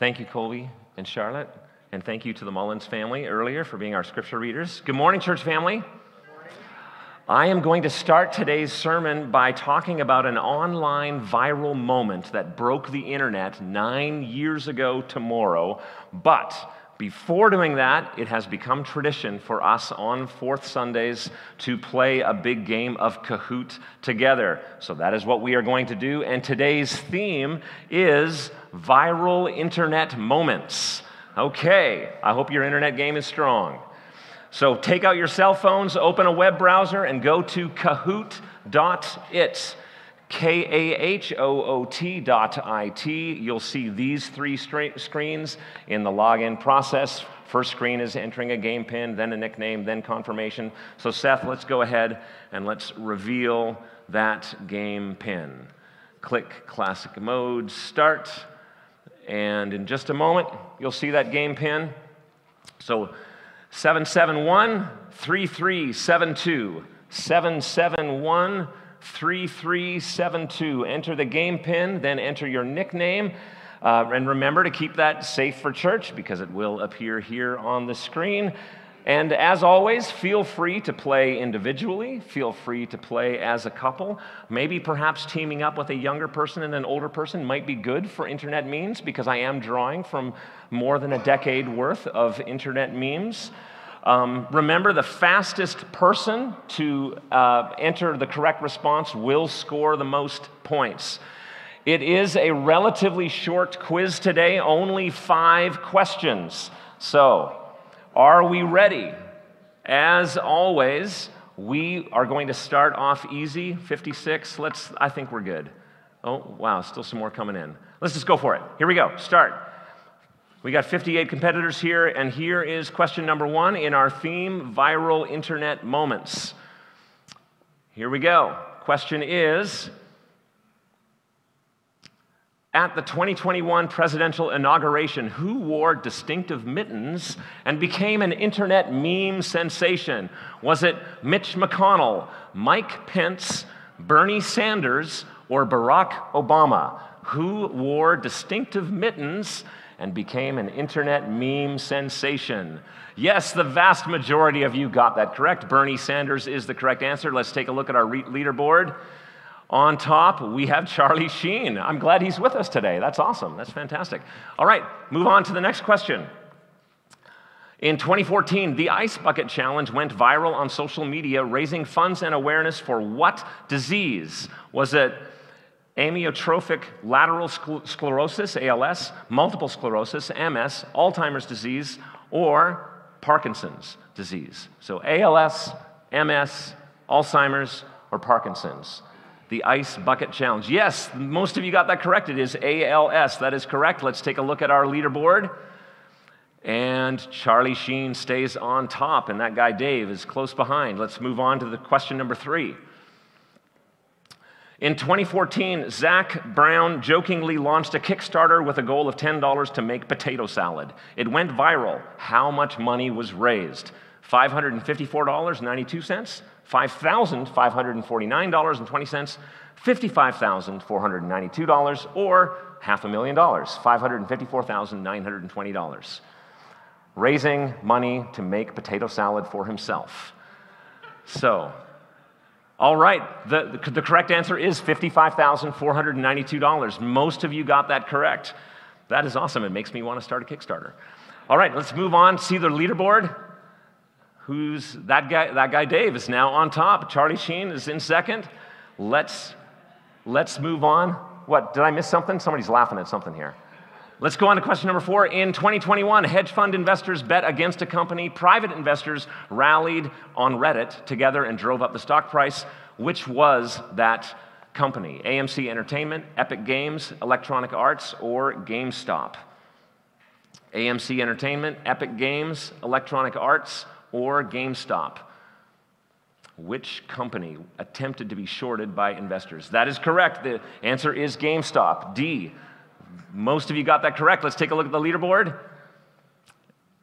Thank you, Colby and Charlotte. And thank you to the Mullins family earlier for being our scripture readers. Good morning, church family. I am going to start today's sermon by talking about an online viral moment that broke the internet nine years ago tomorrow. But before doing that, it has become tradition for us on fourth Sundays to play a big game of Kahoot together. So that is what we are going to do. And today's theme is viral internet moments. Okay, I hope your internet game is strong. So take out your cell phones, open a web browser, and go to kahoot.it. K A H O O T dot I T. You'll see these three screens in the login process. First screen is entering a game pin, then a nickname, then confirmation. So, Seth, let's go ahead and let's reveal that game pin. Click classic mode, start. And in just a moment, you'll see that game pin. So 771 3372. 771 3372. Enter the game pin, then enter your nickname. Uh, and remember to keep that safe for church because it will appear here on the screen. And as always, feel free to play individually, feel free to play as a couple. Maybe perhaps teaming up with a younger person and an older person might be good for internet memes because I am drawing from more than a decade worth of internet memes. Um, remember, the fastest person to uh, enter the correct response will score the most points. It is a relatively short quiz today, only five questions. So, are we ready? As always, we are going to start off easy, 56. Let's, I think we're good. Oh, wow, still some more coming in. Let's just go for it. Here we go. Start. We got 58 competitors here, and here is question number one in our theme viral internet moments. Here we go. Question is at the 2021 presidential inauguration who wore distinctive mittens and became an internet meme sensation. Was it Mitch McConnell, Mike Pence, Bernie Sanders, or Barack Obama? Who wore distinctive mittens and became an internet meme sensation? Yes, the vast majority of you got that correct. Bernie Sanders is the correct answer. Let's take a look at our leaderboard. On top, we have Charlie Sheen. I'm glad he's with us today. That's awesome. That's fantastic. All right, move on to the next question. In 2014, the Ice Bucket Challenge went viral on social media, raising funds and awareness for what disease? Was it amyotrophic lateral sclerosis, ALS, multiple sclerosis, MS, Alzheimer's disease, or Parkinson's disease? So, ALS, MS, Alzheimer's, or Parkinson's the Ice Bucket Challenge. Yes, most of you got that correct. It is ALS. That is correct. Let's take a look at our leaderboard. And Charlie Sheen stays on top, and that guy Dave is close behind. Let's move on to the question number three. In 2014, Zach Brown jokingly launched a Kickstarter with a goal of $10 to make potato salad. It went viral. How much money was raised? $554.92, $5,549.20, $55,492, or half a million dollars, $554,920. Raising money to make potato salad for himself. So, all right, the, the, the correct answer is $55,492. Most of you got that correct. That is awesome. It makes me want to start a Kickstarter. All right, let's move on. See the leaderboard? who's that guy that guy dave is now on top charlie sheen is in second let's let's move on what did i miss something somebody's laughing at something here let's go on to question number four in 2021 hedge fund investors bet against a company private investors rallied on reddit together and drove up the stock price which was that company amc entertainment epic games electronic arts or gamestop amc entertainment epic games electronic arts or GameStop? Which company attempted to be shorted by investors? That is correct. The answer is GameStop. D. Most of you got that correct. Let's take a look at the leaderboard.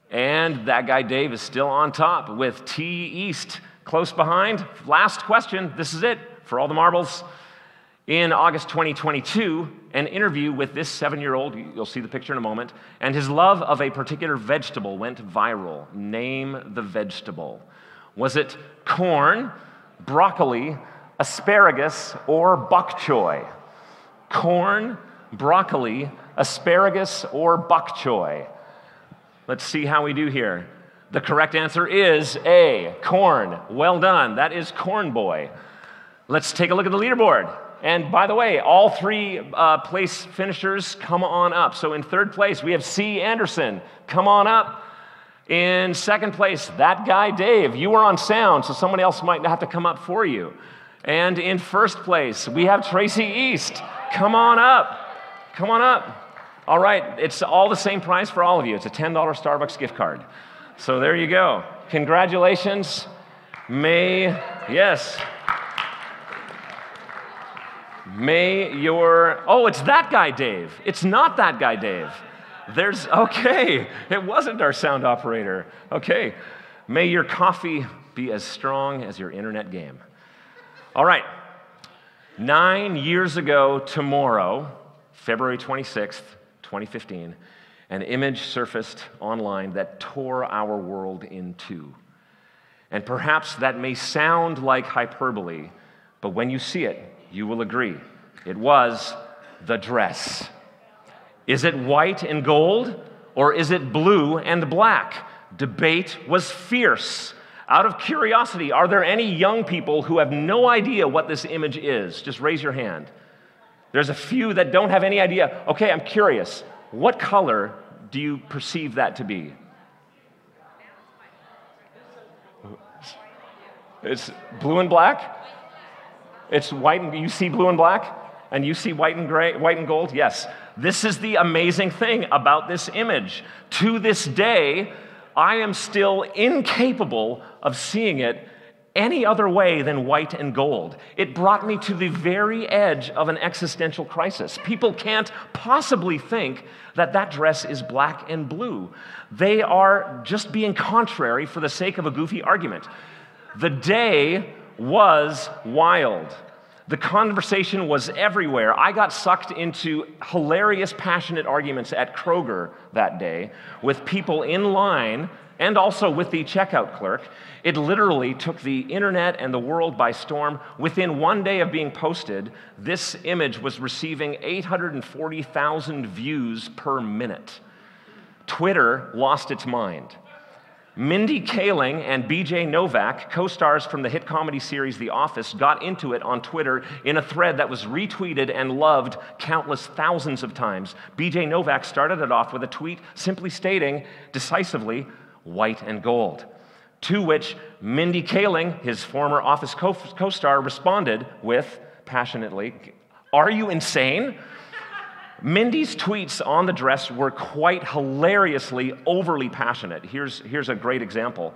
And that guy Dave is still on top with T East close behind. Last question. This is it for all the marbles. In August 2022, an interview with this seven year old, you'll see the picture in a moment, and his love of a particular vegetable went viral. Name the vegetable. Was it corn, broccoli, asparagus, or bok choy? Corn, broccoli, asparagus, or bok choy? Let's see how we do here. The correct answer is A, corn. Well done. That is Corn Boy. Let's take a look at the leaderboard. And by the way, all three uh, place finishers come on up. So in third place, we have C. Anderson. Come on up. In second place, that guy Dave. You were on sound, so somebody else might have to come up for you. And in first place, we have Tracy East. Come on up. Come on up. All right, it's all the same price for all of you. It's a $10 Starbucks gift card. So there you go. Congratulations. May, yes. May your, oh, it's that guy, Dave. It's not that guy, Dave. There's, okay, it wasn't our sound operator. Okay. May your coffee be as strong as your internet game. All right. Nine years ago tomorrow, February 26th, 2015, an image surfaced online that tore our world in two. And perhaps that may sound like hyperbole, but when you see it, you will agree. It was the dress. Is it white and gold or is it blue and black? Debate was fierce. Out of curiosity, are there any young people who have no idea what this image is? Just raise your hand. There's a few that don't have any idea. Okay, I'm curious. What color do you perceive that to be? It's blue and black? It's white and you see blue and black? And you see white and gray, white and gold? Yes. This is the amazing thing about this image. To this day, I am still incapable of seeing it any other way than white and gold. It brought me to the very edge of an existential crisis. People can't possibly think that that dress is black and blue. They are just being contrary for the sake of a goofy argument. The day was wild. The conversation was everywhere. I got sucked into hilarious, passionate arguments at Kroger that day with people in line and also with the checkout clerk. It literally took the internet and the world by storm. Within one day of being posted, this image was receiving 840,000 views per minute. Twitter lost its mind. Mindy Kaling and BJ Novak, co stars from the hit comedy series The Office, got into it on Twitter in a thread that was retweeted and loved countless thousands of times. BJ Novak started it off with a tweet simply stating decisively, white and gold. To which Mindy Kaling, his former Office co star, responded with passionately, Are you insane? Mindy's tweets on the dress were quite hilariously overly passionate. Here's, here's a great example.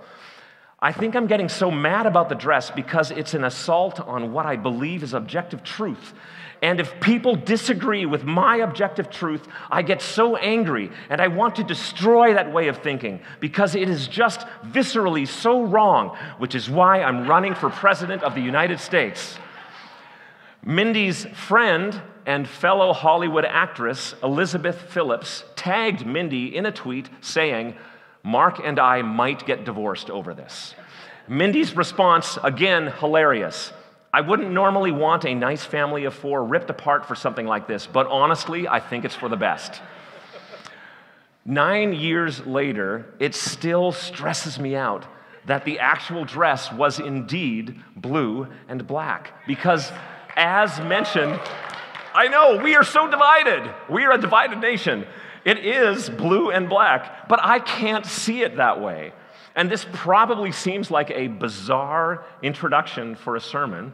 I think I'm getting so mad about the dress because it's an assault on what I believe is objective truth. And if people disagree with my objective truth, I get so angry and I want to destroy that way of thinking because it is just viscerally so wrong, which is why I'm running for president of the United States. Mindy's friend and fellow Hollywood actress Elizabeth Phillips tagged Mindy in a tweet saying, Mark and I might get divorced over this. Mindy's response, again, hilarious. I wouldn't normally want a nice family of four ripped apart for something like this, but honestly, I think it's for the best. Nine years later, it still stresses me out that the actual dress was indeed blue and black because as mentioned, I know we are so divided. We are a divided nation. It is blue and black, but I can't see it that way. And this probably seems like a bizarre introduction for a sermon,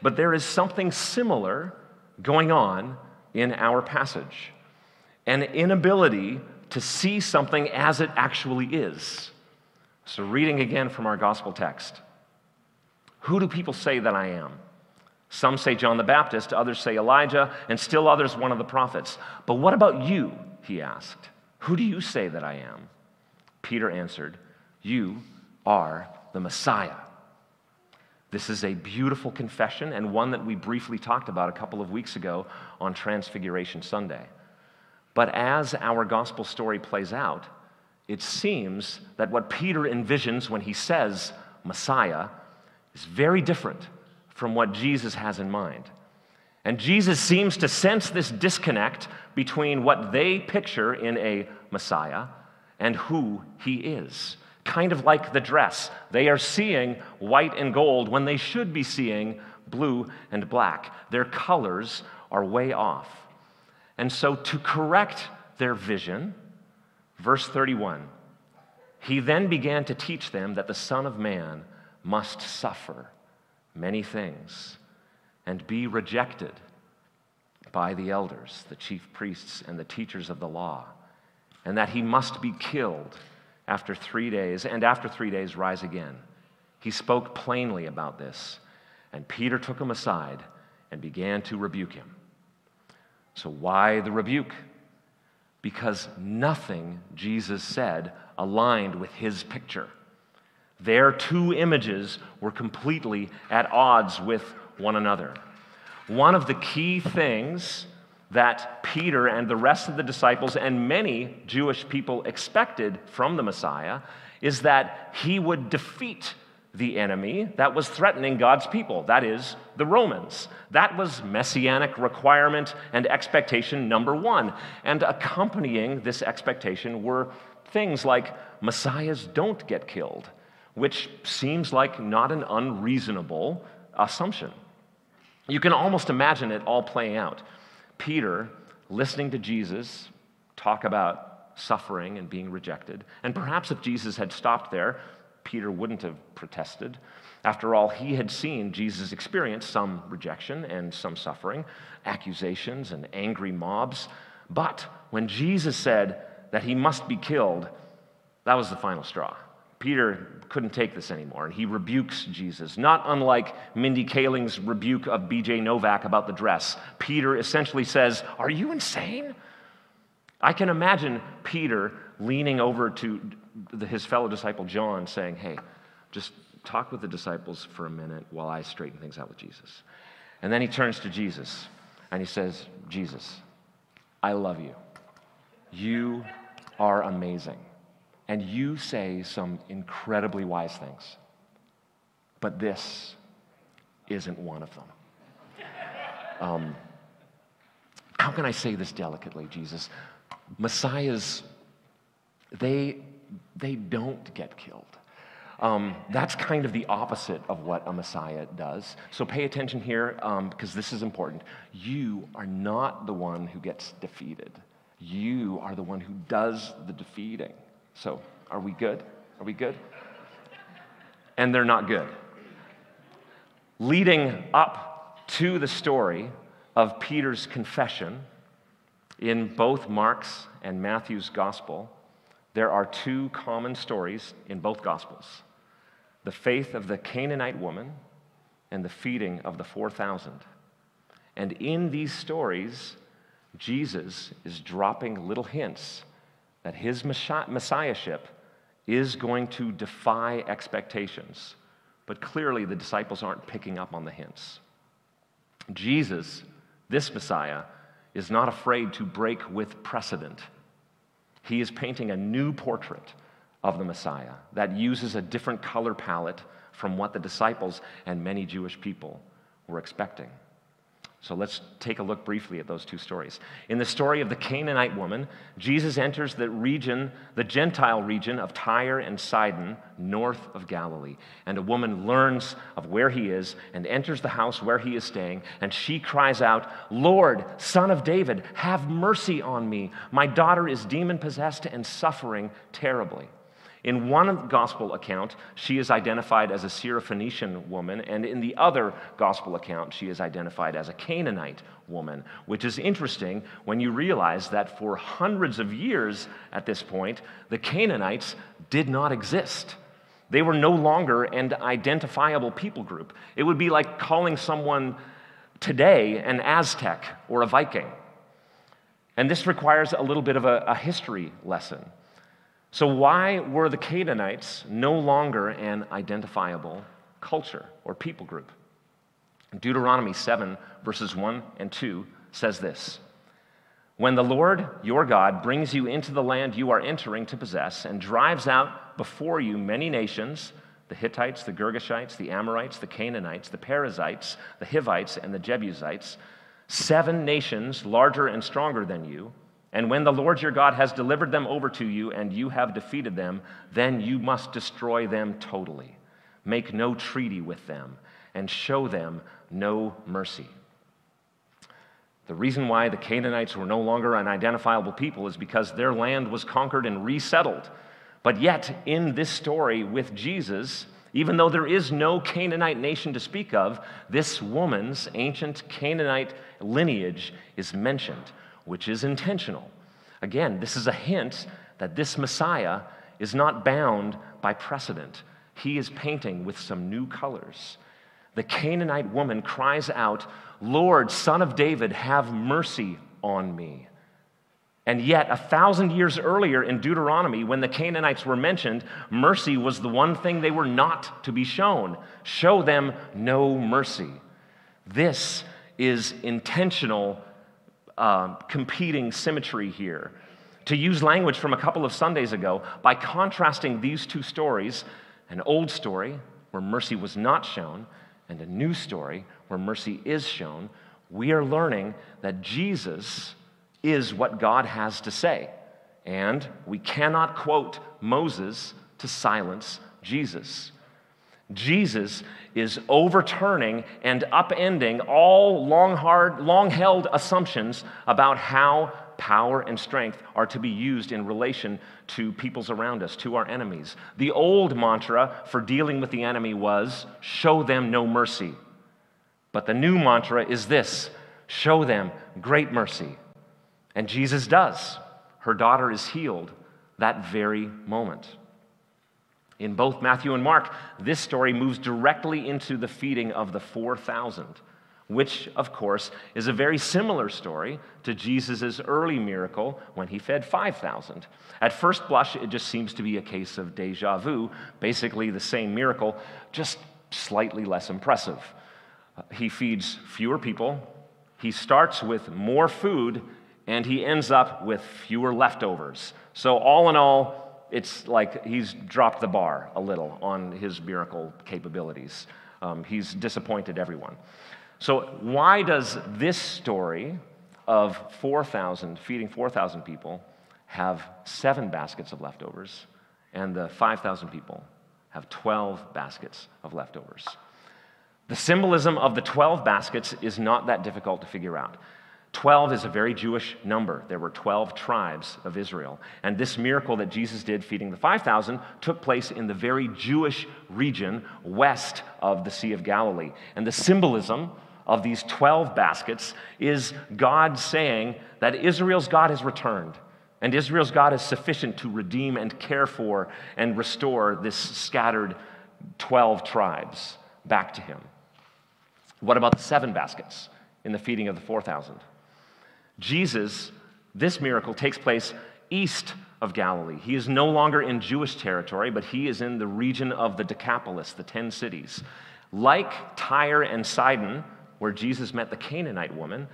but there is something similar going on in our passage an inability to see something as it actually is. So, reading again from our gospel text Who do people say that I am? Some say John the Baptist, others say Elijah, and still others one of the prophets. But what about you? He asked. Who do you say that I am? Peter answered, You are the Messiah. This is a beautiful confession and one that we briefly talked about a couple of weeks ago on Transfiguration Sunday. But as our gospel story plays out, it seems that what Peter envisions when he says Messiah is very different from what Jesus has in mind. And Jesus seems to sense this disconnect between what they picture in a Messiah and who he is. Kind of like the dress. They are seeing white and gold when they should be seeing blue and black. Their colors are way off. And so, to correct their vision, verse 31, he then began to teach them that the Son of Man must suffer many things and be rejected by the elders, the chief priests, and the teachers of the law, and that he must be killed after three days, and after three days rise again. He spoke plainly about this, and Peter took him aside and began to rebuke him. So, why the rebuke? Because nothing Jesus said aligned with his picture. Their two images were completely at odds with one another. One of the key things that Peter and the rest of the disciples and many Jewish people expected from the Messiah is that he would defeat the enemy that was threatening God's people, that is, the Romans. That was messianic requirement and expectation number one. And accompanying this expectation were things like messiahs don't get killed, which seems like not an unreasonable assumption. You can almost imagine it all playing out. Peter listening to Jesus talk about suffering and being rejected. And perhaps if Jesus had stopped there, Peter wouldn't have protested. After all, he had seen Jesus experience some rejection and some suffering, accusations and angry mobs. But when Jesus said that he must be killed, that was the final straw. Peter couldn't take this anymore, and he rebukes Jesus. Not unlike Mindy Kaling's rebuke of BJ Novak about the dress. Peter essentially says, Are you insane? I can imagine Peter leaning over to his fellow disciple John saying, Hey, just talk with the disciples for a minute while I straighten things out with Jesus. And then he turns to Jesus and he says, Jesus, I love you. You are amazing and you say some incredibly wise things. But this isn't one of them. Um, how can I say this delicately, Jesus? Messiahs, they, they don't get killed. Um, that's kind of the opposite of what a Messiah does. So pay attention here because um, this is important. You are not the one who gets defeated, you are the one who does the defeating. So, are we good? Are we good? And they're not good. Leading up to the story of Peter's confession in both Mark's and Matthew's gospel, there are two common stories in both gospels the faith of the Canaanite woman and the feeding of the 4,000. And in these stories, Jesus is dropping little hints that his messiahship is going to defy expectations. But clearly, the disciples aren't picking up on the hints. Jesus, this Messiah, is not afraid to break with precedent. He is painting a new portrait of the Messiah that uses a different color palette from what the disciples and many Jewish people were expecting. So let's take a look briefly at those two stories. In the story of the Canaanite woman, Jesus enters the region, the Gentile region of Tyre and Sidon, north of Galilee. And a woman learns of where he is and enters the house where he is staying. And she cries out, Lord, son of David, have mercy on me. My daughter is demon possessed and suffering terribly. In one gospel account, she is identified as a Syrophoenician woman, and in the other gospel account, she is identified as a Canaanite woman, which is interesting when you realize that for hundreds of years at this point, the Canaanites did not exist. They were no longer an identifiable people group. It would be like calling someone today an Aztec or a Viking. And this requires a little bit of a, a history lesson. So, why were the Canaanites no longer an identifiable culture or people group. Deuteronomy 7, verses 1 and 2 says this When the Lord your God brings you into the land you are entering to possess and drives out before you many nations, the Hittites, the Girgashites, the Amorites, the Canaanites, the Perizzites, the Hivites, and the Jebusites, seven nations larger and stronger than you, and when the Lord your God has delivered them over to you and you have defeated them, then you must destroy them totally. Make no treaty with them and show them no mercy. The reason why the Canaanites were no longer an identifiable people is because their land was conquered and resettled. But yet, in this story with Jesus, even though there is no Canaanite nation to speak of, this woman's ancient Canaanite lineage is mentioned which is intentional. Again, this is a hint that this Messiah is not bound by precedent. He is painting with some new colors. The Canaanite woman cries out, Lord, son of David, have mercy on me. And yet, a thousand years earlier in Deuteronomy, when the Canaanites were mentioned, mercy was the one thing they were not to be shown. Show them no mercy. This is intentional uh, competing symmetry here. To use language from a couple of Sundays ago, by contrasting these two stories, an old story where mercy was not shown, and a new story where mercy is shown, we are learning that Jesus is what God has to say. And we cannot quote Moses to silence Jesus. Jesus is overturning and upending all long, hard, long held assumptions about how power and strength are to be used in relation to peoples around us, to our enemies. The old mantra for dealing with the enemy was show them no mercy. But the new mantra is this show them great mercy. And Jesus does. Her daughter is healed that very moment. In both Matthew and Mark, this story moves directly into the feeding of the 4,000, which, of course, is a very similar story to Jesus' early miracle when he fed 5,000. At first blush, it just seems to be a case of deja vu, basically the same miracle, just slightly less impressive. He feeds fewer people, he starts with more food, and he ends up with fewer leftovers. So, all in all, it's like he's dropped the bar a little on his miracle capabilities. Um, he's disappointed everyone. So, why does this story of 4,000, feeding 4,000 people, have seven baskets of leftovers, and the 5,000 people have 12 baskets of leftovers? The symbolism of the 12 baskets is not that difficult to figure out. 12 is a very Jewish number. There were 12 tribes of Israel. And this miracle that Jesus did feeding the 5,000 took place in the very Jewish region west of the Sea of Galilee. And the symbolism of these 12 baskets is God saying that Israel's God has returned. And Israel's God is sufficient to redeem and care for and restore this scattered 12 tribes back to him. What about the seven baskets in the feeding of the 4,000? Jesus, this miracle takes place east of Galilee. He is no longer in Jewish territory, but he is in the region of the Decapolis, the 10 cities. Like Tyre and Sidon, where Jesus met the Canaanite woman,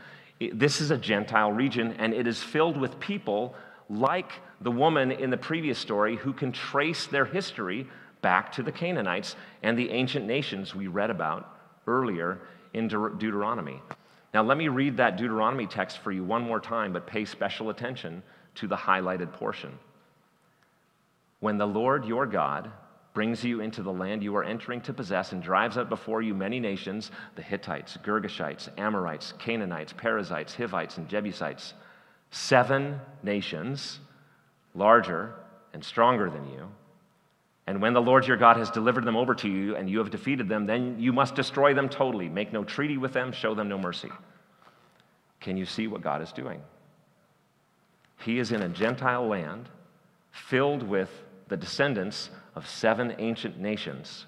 this is a Gentile region, and it is filled with people like the woman in the previous story who can trace their history back to the Canaanites and the ancient nations we read about earlier in Deuteronomy. Now, let me read that Deuteronomy text for you one more time, but pay special attention to the highlighted portion. When the Lord your God brings you into the land you are entering to possess and drives out before you many nations the Hittites, Girgashites, Amorites, Canaanites, Perizzites, Hivites, and Jebusites seven nations larger and stronger than you. And when the Lord your God has delivered them over to you and you have defeated them, then you must destroy them totally. Make no treaty with them, show them no mercy. Can you see what God is doing? He is in a Gentile land filled with the descendants of seven ancient nations.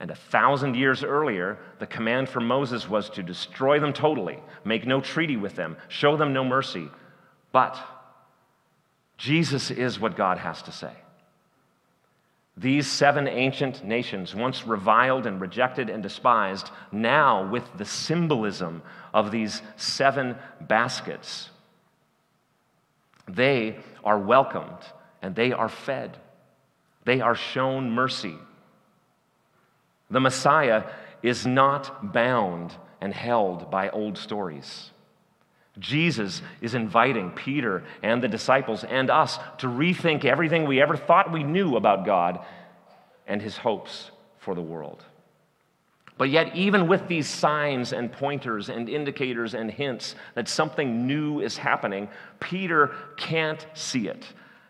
And a thousand years earlier, the command from Moses was to destroy them totally, make no treaty with them, show them no mercy. But Jesus is what God has to say. These seven ancient nations, once reviled and rejected and despised, now with the symbolism of these seven baskets, they are welcomed and they are fed. They are shown mercy. The Messiah is not bound and held by old stories. Jesus is inviting Peter and the disciples and us to rethink everything we ever thought we knew about God and his hopes for the world. But yet, even with these signs and pointers and indicators and hints that something new is happening, Peter can't see it.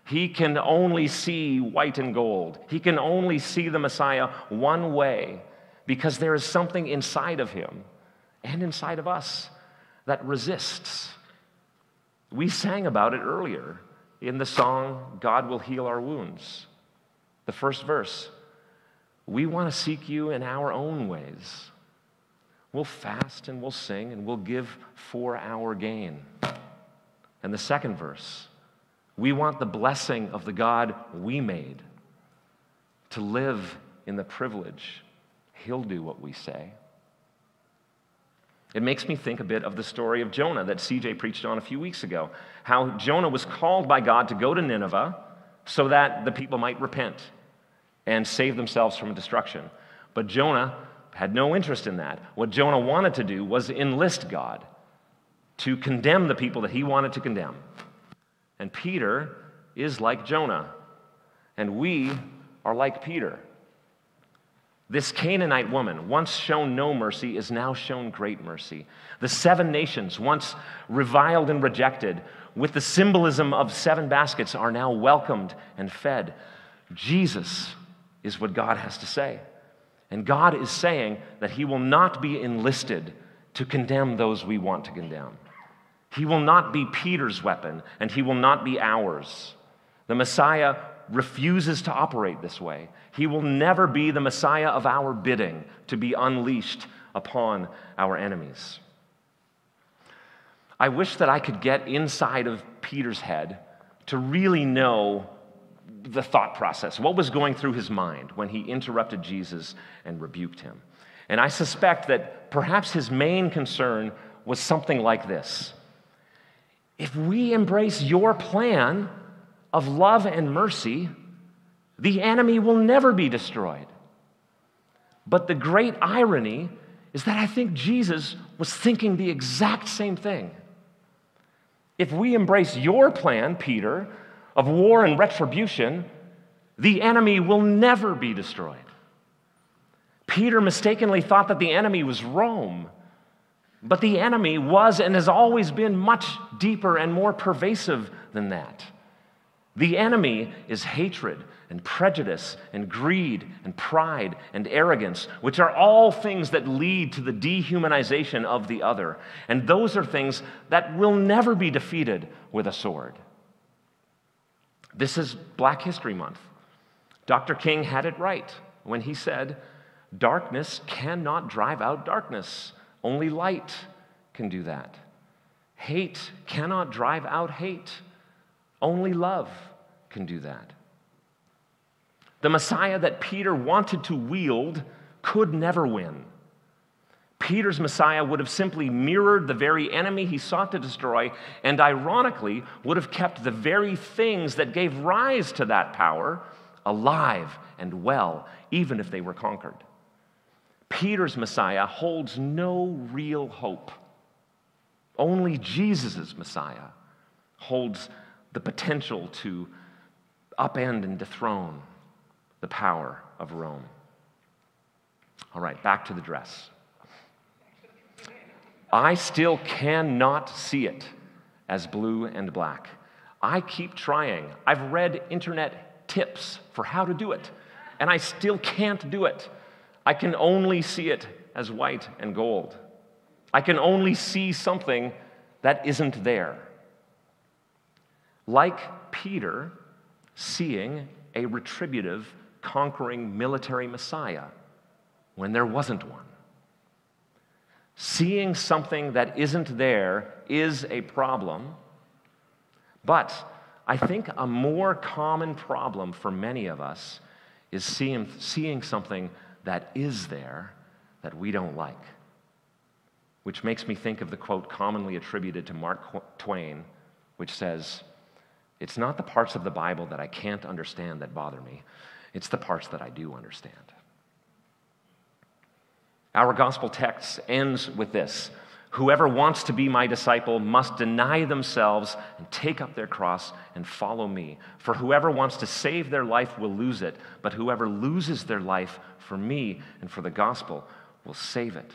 He can only see white and gold. He can only see the Messiah one way because there is something inside of him and inside of us that resists. We sang about it earlier in the song, God Will Heal Our Wounds. The first verse we want to seek you in our own ways. We'll fast and we'll sing and we'll give for our gain. And the second verse we want the blessing of the God we made to live in the privilege. He'll do what we say. It makes me think a bit of the story of Jonah that CJ preached on a few weeks ago. How Jonah was called by God to go to Nineveh so that the people might repent and save themselves from destruction. But Jonah had no interest in that. What Jonah wanted to do was enlist God to condemn the people that he wanted to condemn. And Peter is like Jonah, and we are like Peter. This Canaanite woman, once shown no mercy, is now shown great mercy. The seven nations, once reviled and rejected, with the symbolism of seven baskets, are now welcomed and fed. Jesus is what God has to say. And God is saying that He will not be enlisted to condemn those we want to condemn. He will not be Peter's weapon, and He will not be ours. The Messiah refuses to operate this way. He will never be the Messiah of our bidding to be unleashed upon our enemies. I wish that I could get inside of Peter's head to really know the thought process, what was going through his mind when he interrupted Jesus and rebuked him. And I suspect that perhaps his main concern was something like this If we embrace your plan, of love and mercy, the enemy will never be destroyed. But the great irony is that I think Jesus was thinking the exact same thing. If we embrace your plan, Peter, of war and retribution, the enemy will never be destroyed. Peter mistakenly thought that the enemy was Rome, but the enemy was and has always been much deeper and more pervasive than that. The enemy is hatred and prejudice and greed and pride and arrogance, which are all things that lead to the dehumanization of the other. And those are things that will never be defeated with a sword. This is Black History Month. Dr. King had it right when he said, Darkness cannot drive out darkness, only light can do that. Hate cannot drive out hate. Only love can do that. The Messiah that Peter wanted to wield could never win. Peter's Messiah would have simply mirrored the very enemy he sought to destroy, and ironically, would have kept the very things that gave rise to that power alive and well, even if they were conquered. Peter's Messiah holds no real hope. Only Jesus' Messiah holds the potential to upend and dethrone the power of Rome. All right, back to the dress. I still cannot see it as blue and black. I keep trying. I've read internet tips for how to do it, and I still can't do it. I can only see it as white and gold. I can only see something that isn't there. Like Peter seeing a retributive, conquering military Messiah when there wasn't one. Seeing something that isn't there is a problem, but I think a more common problem for many of us is seeing, seeing something that is there that we don't like. Which makes me think of the quote commonly attributed to Mark Twain, which says, It's not the parts of the Bible that I can't understand that bother me, it's the parts that I do understand. Our gospel text ends with this Whoever wants to be my disciple must deny themselves and take up their cross and follow me. For whoever wants to save their life will lose it, but whoever loses their life for me and for the gospel will save it.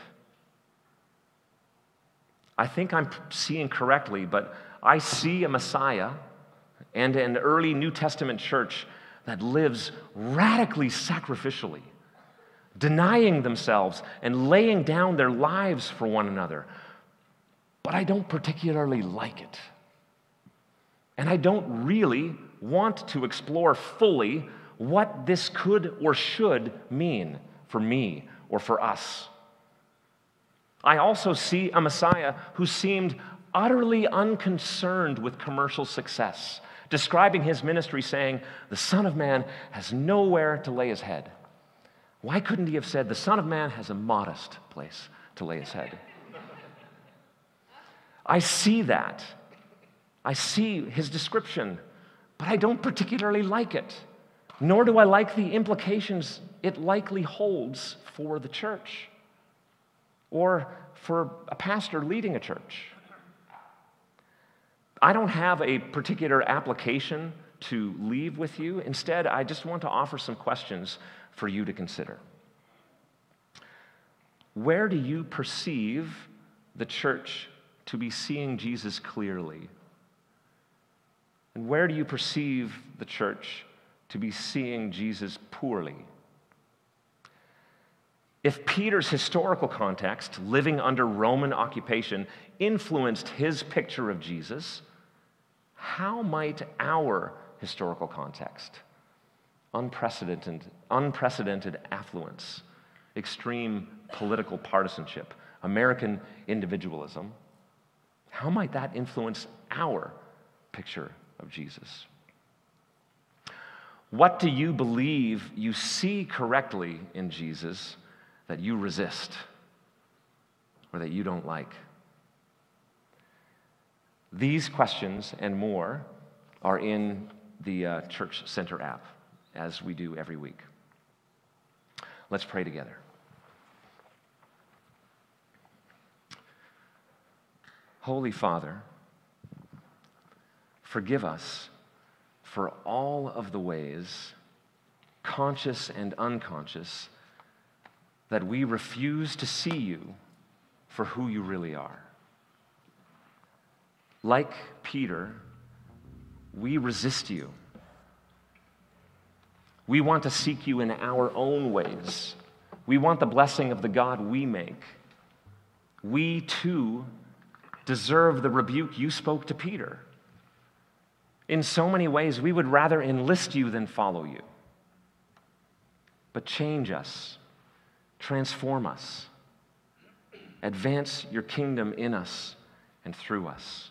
I think I'm seeing correctly, but I see a Messiah and an early New Testament church that lives radically sacrificially, denying themselves and laying down their lives for one another but I don't particularly like it. And I don't really want to explore fully what this could or should mean for me or for us. I also see a Messiah who seemed utterly unconcerned with commercial success, describing his ministry saying, The Son of Man has nowhere to lay his head. Why couldn't he have said, The Son of Man has a modest place to lay his head? I see that. I see his description, but I don't particularly like it, nor do I like the implications it likely holds for the church or for a pastor leading a church. I don't have a particular application to leave with you. Instead, I just want to offer some questions for you to consider. Where do you perceive the church to be seeing Jesus clearly? And where do you perceive the church to be seeing Jesus poorly? If Peter's historical context, living under Roman occupation, influenced his picture of Jesus, how might our historical context, unprecedented, unprecedented affluence, extreme political partisanship, American individualism, how might that influence our picture of Jesus? What do you believe you see correctly in Jesus that you resist or that you don't like? These questions and more are in the uh, Church Center app, as we do every week. Let's pray together. Holy Father, forgive us for all of the ways, conscious and unconscious, that we refuse to see you for who you really are. Like Peter, we resist you. We want to seek you in our own ways. We want the blessing of the God we make. We too deserve the rebuke you spoke to Peter. In so many ways, we would rather enlist you than follow you. But change us, transform us, advance your kingdom in us and through us.